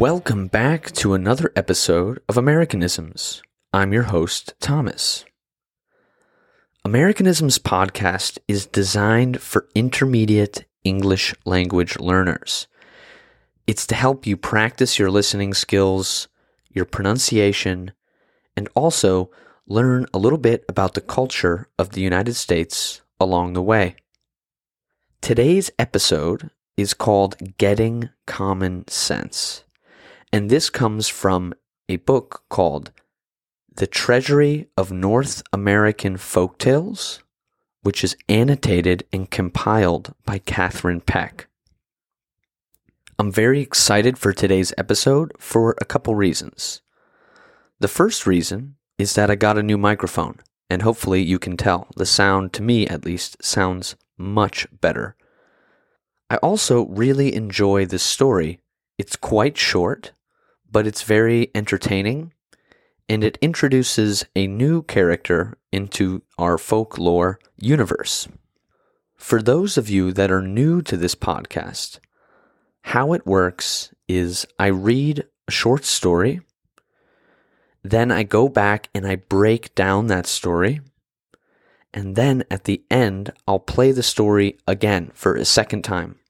Welcome back to another episode of Americanisms. I'm your host, Thomas. Americanisms podcast is designed for intermediate English language learners. It's to help you practice your listening skills, your pronunciation, and also learn a little bit about the culture of the United States along the way. Today's episode is called Getting Common Sense. And this comes from a book called The Treasury of North American Folktales, which is annotated and compiled by Catherine Peck. I'm very excited for today's episode for a couple reasons. The first reason is that I got a new microphone, and hopefully you can tell the sound, to me at least, sounds much better. I also really enjoy this story. It's quite short, but it's very entertaining, and it introduces a new character into our folklore universe. For those of you that are new to this podcast, how it works is I read a short story, then I go back and I break down that story. And then at the end, I'll play the story again for a second time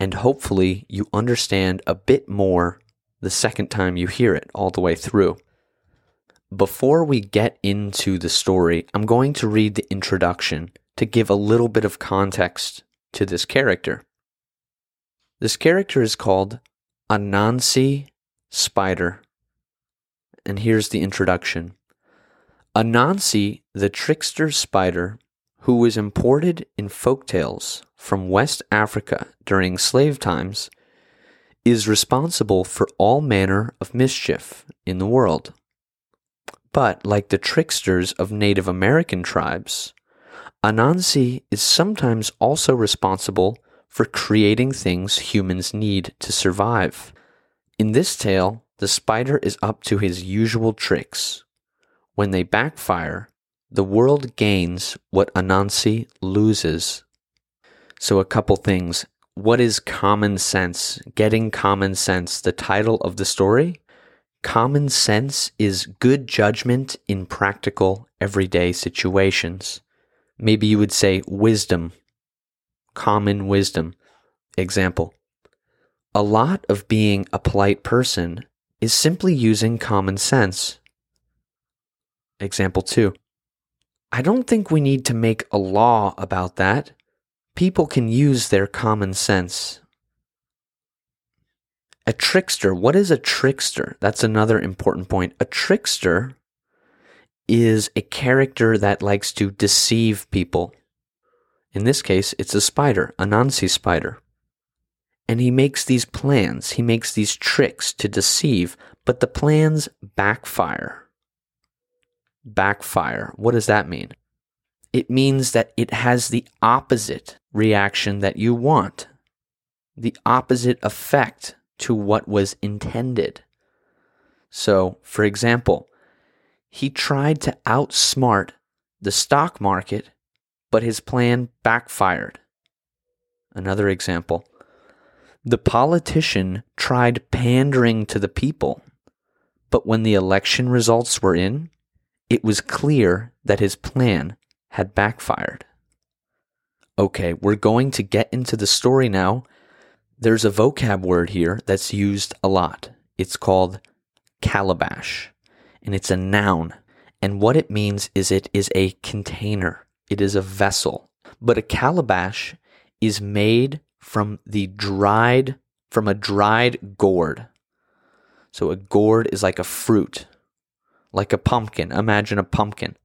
and hopefully you understand a bit more the second time you hear it all the way through. Before we get into the story, I'm going to read the introduction to give a little bit of context to this character. This character is called Anansi Spider. And here's the introduction Anansi, the trickster spider, who was imported in folk tales from West Africa during slave times, is responsible for all manner of mischief in the world. But like the tricksters of Native American tribes, Anansi is sometimes also responsible for creating things humans need to survive. In this tale, the spider is up to his usual tricks. When they backfire, the world gains what Anansi loses. So, a couple things. What is common sense? Getting common sense, the title of the story. Common sense is good judgment in practical, everyday situations. Maybe you would say wisdom, common wisdom. Example A lot of being a polite person is simply using common sense. Example 2 I don't think we need to make a law about that. People can use their common sense. A trickster. What is a trickster? That's another important point. A trickster is a character that likes to deceive people. In this case, it's a spider, a Anansi spider. And he makes these plans, he makes these tricks to deceive, but the plans backfire backfire. What does that mean? It means that it has the opposite reaction that you want, the opposite effect to what was intended. So, for example, he tried to outsmart the stock market, but his plan backfired. Another example the politician tried pandering to the people, but when the election results were in, it was clear that his plan had backfired. Okay, we're going to get into the story now. There's a vocab word here that's used a lot. It's called calabash, and it's a noun. And what it means is it is a container, it is a vessel. But a calabash is made from the dried, from a dried gourd. So a gourd is like a fruit like a pumpkin. Imagine a pumpkin.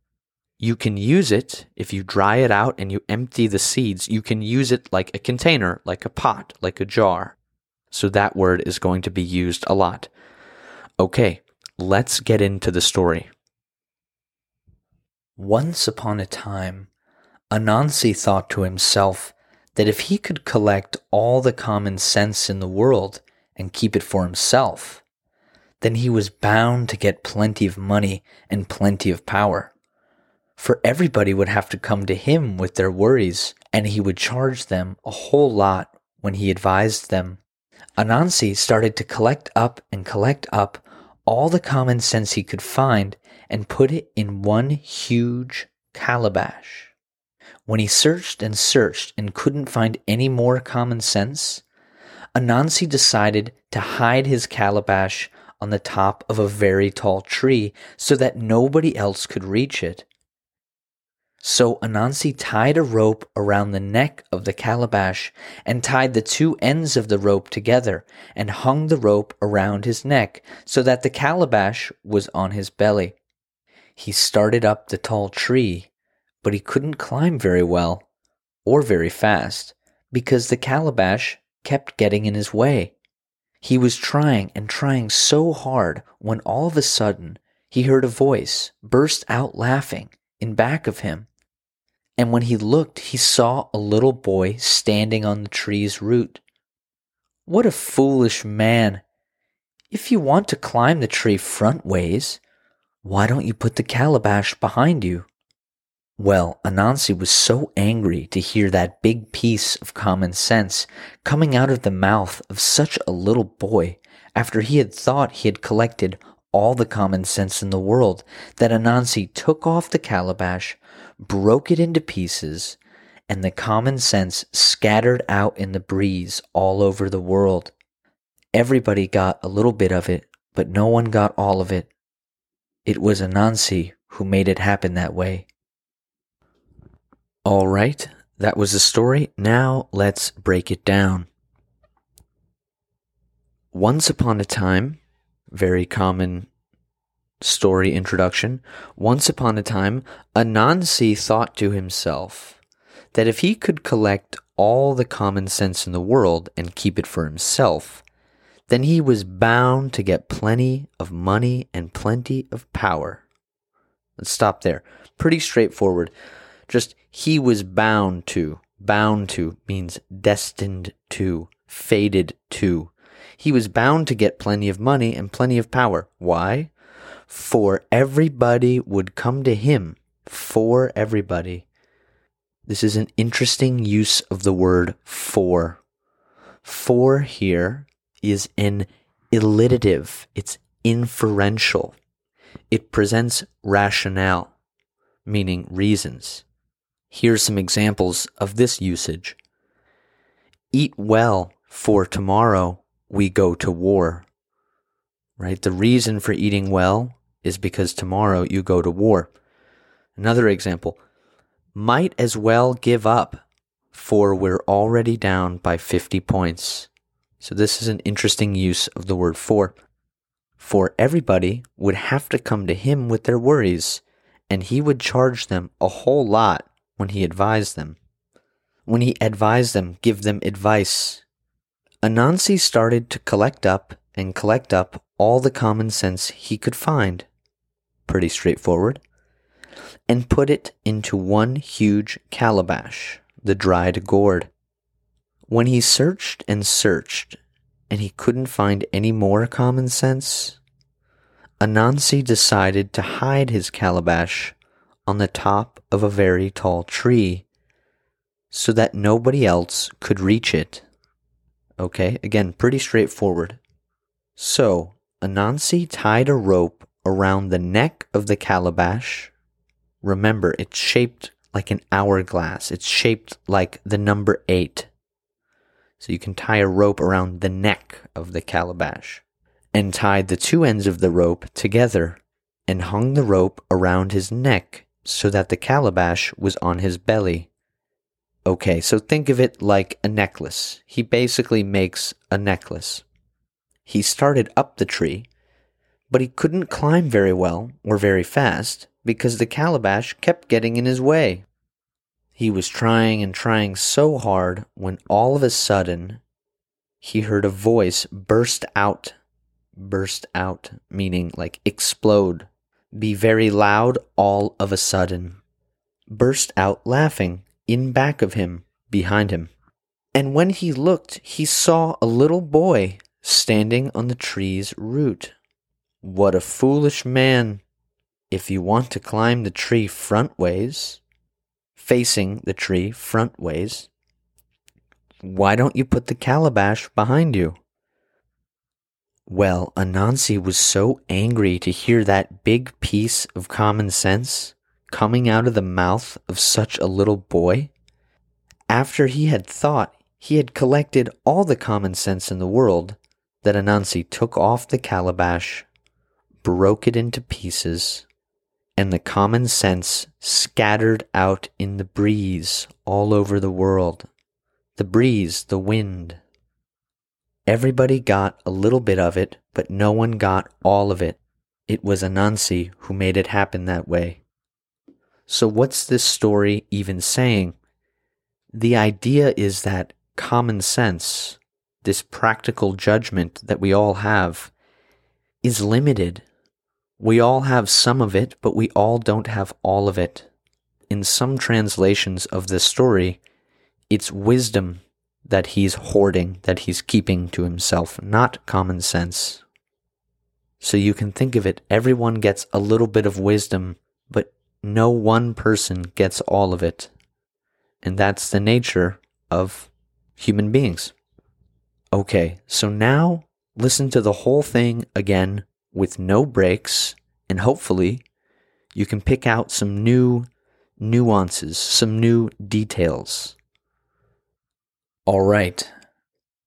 You can use it if you dry it out and you empty the seeds. You can use it like a container, like a pot, like a jar. So that word is going to be used a lot. Okay, let's get into the story. Once upon a time, Anansi thought to himself that if he could collect all the common sense in the world and keep it for himself, then he was bound to get plenty of money and plenty of power. For everybody would have to come to him with their worries, and he would charge them a whole lot when he advised them. Anansi started to collect up and collect up all the common sense he could find and put it in one huge calabash. When he searched and searched and couldn't find any more common sense, Anansi decided to hide his calabash on the top of a very tall tree so that nobody else could reach it. So Anansi tied a rope around the neck of the calabash and tied the two ends of the rope together and hung the rope around his neck so that the calabash was on his belly. He started up the tall tree, but he couldn't climb very well or very fast because the calabash kept getting in his way. He was trying and trying so hard when all of a sudden he heard a voice burst out laughing in back of him. And when he looked, he saw a little boy standing on the tree's root. What a foolish man! If you want to climb the tree front ways, why don't you put the calabash behind you? Well, Anansi was so angry to hear that big piece of common sense coming out of the mouth of such a little boy after he had thought he had collected all the common sense in the world that Anansi took off the calabash, broke it into pieces, and the common sense scattered out in the breeze all over the world. Everybody got a little bit of it, but no one got all of it. It was Anansi who made it happen that way. All right, that was the story. Now let's break it down. Once upon a time, very common story introduction. Once upon a time, Anansi thought to himself that if he could collect all the common sense in the world and keep it for himself, then he was bound to get plenty of money and plenty of power. Let's stop there. Pretty straightforward. Just he was bound to. Bound to means destined to, fated to. He was bound to get plenty of money and plenty of power. Why? For everybody would come to him. For everybody. This is an interesting use of the word for. For here is an illative, it's inferential. It presents rationale, meaning reasons. Here's some examples of this usage Eat well, for tomorrow we go to war. Right? The reason for eating well is because tomorrow you go to war. Another example might as well give up, for we're already down by 50 points. So, this is an interesting use of the word for. For everybody would have to come to him with their worries, and he would charge them a whole lot when he advised them. When he advised them, give them advice. Anansi started to collect up and collect up all the common sense he could find. Pretty straightforward. And put it into one huge calabash, the dried gourd. When he searched and searched, and he couldn't find any more common sense, Anansi decided to hide his calabash on the top of a very tall tree so that nobody else could reach it. Okay, again, pretty straightforward. So, Anansi tied a rope around the neck of the calabash. Remember, it's shaped like an hourglass, it's shaped like the number eight. So, you can tie a rope around the neck of the calabash and tied the two ends of the rope together and hung the rope around his neck so that the calabash was on his belly. Okay, so think of it like a necklace. He basically makes a necklace. He started up the tree, but he couldn't climb very well or very fast because the calabash kept getting in his way. He was trying and trying so hard when all of a sudden he heard a voice burst out. Burst out, meaning like explode be very loud all of a sudden, burst out laughing in back of him, behind him. And when he looked, he saw a little boy standing on the tree's root. What a foolish man! If you want to climb the tree front ways, facing the tree front ways, why don't you put the calabash behind you? Well, Anansi was so angry to hear that big piece of common sense coming out of the mouth of such a little boy. After he had thought he had collected all the common sense in the world, that Anansi took off the calabash, broke it into pieces, and the common sense scattered out in the breeze all over the world. The breeze, the wind, Everybody got a little bit of it, but no one got all of it. It was Anansi who made it happen that way. So, what's this story even saying? The idea is that common sense, this practical judgment that we all have, is limited. We all have some of it, but we all don't have all of it. In some translations of this story, it's wisdom that he's hoarding, that he's keeping to himself, not common sense. So you can think of it everyone gets a little bit of wisdom, but no one person gets all of it. And that's the nature of human beings. Okay, so now listen to the whole thing again with no breaks, and hopefully you can pick out some new nuances, some new details. All right,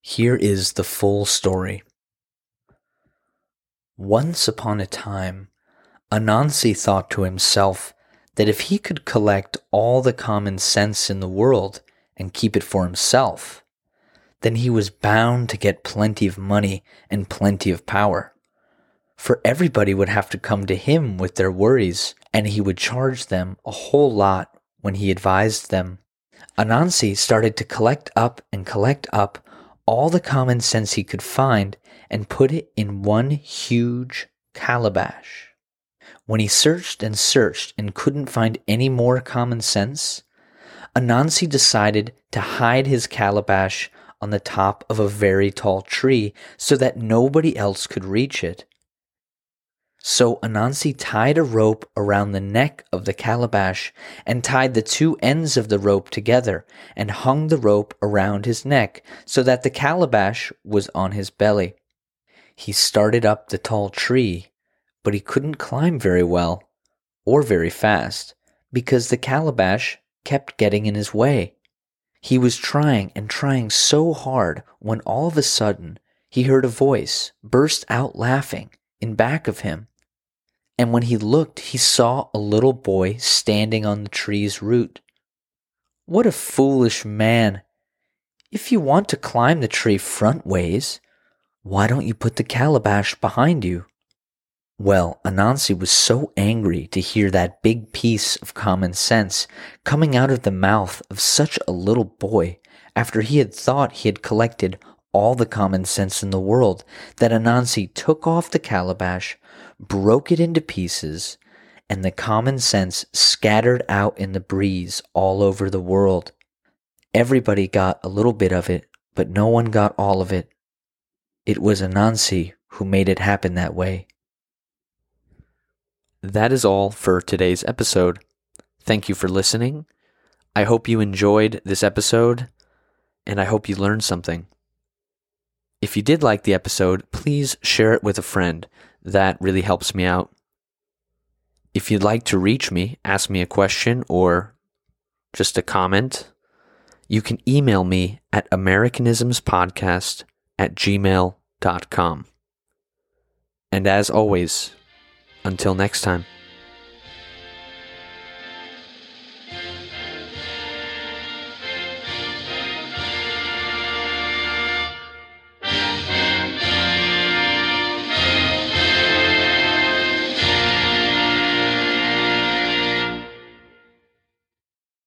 here is the full story. Once upon a time, Anansi thought to himself that if he could collect all the common sense in the world and keep it for himself, then he was bound to get plenty of money and plenty of power. For everybody would have to come to him with their worries, and he would charge them a whole lot when he advised them Anansi started to collect up and collect up all the common sense he could find and put it in one huge calabash. When he searched and searched and couldn't find any more common sense, Anansi decided to hide his calabash on the top of a very tall tree so that nobody else could reach it. So Anansi tied a rope around the neck of the calabash and tied the two ends of the rope together and hung the rope around his neck so that the calabash was on his belly. He started up the tall tree, but he couldn't climb very well or very fast because the calabash kept getting in his way. He was trying and trying so hard when all of a sudden he heard a voice burst out laughing in back of him. And when he looked, he saw a little boy standing on the tree's root. What a foolish man! If you want to climb the tree front ways, why don't you put the calabash behind you? Well, Anansi was so angry to hear that big piece of common sense coming out of the mouth of such a little boy after he had thought he had collected all the common sense in the world that Anansi took off the calabash, broke it into pieces, and the common sense scattered out in the breeze all over the world. Everybody got a little bit of it, but no one got all of it. It was Anansi who made it happen that way. That is all for today's episode. Thank you for listening. I hope you enjoyed this episode, and I hope you learned something. If you did like the episode, please share it with a friend. That really helps me out. If you'd like to reach me, ask me a question, or just a comment, you can email me at americanismspodcast at gmail.com. And as always, until next time.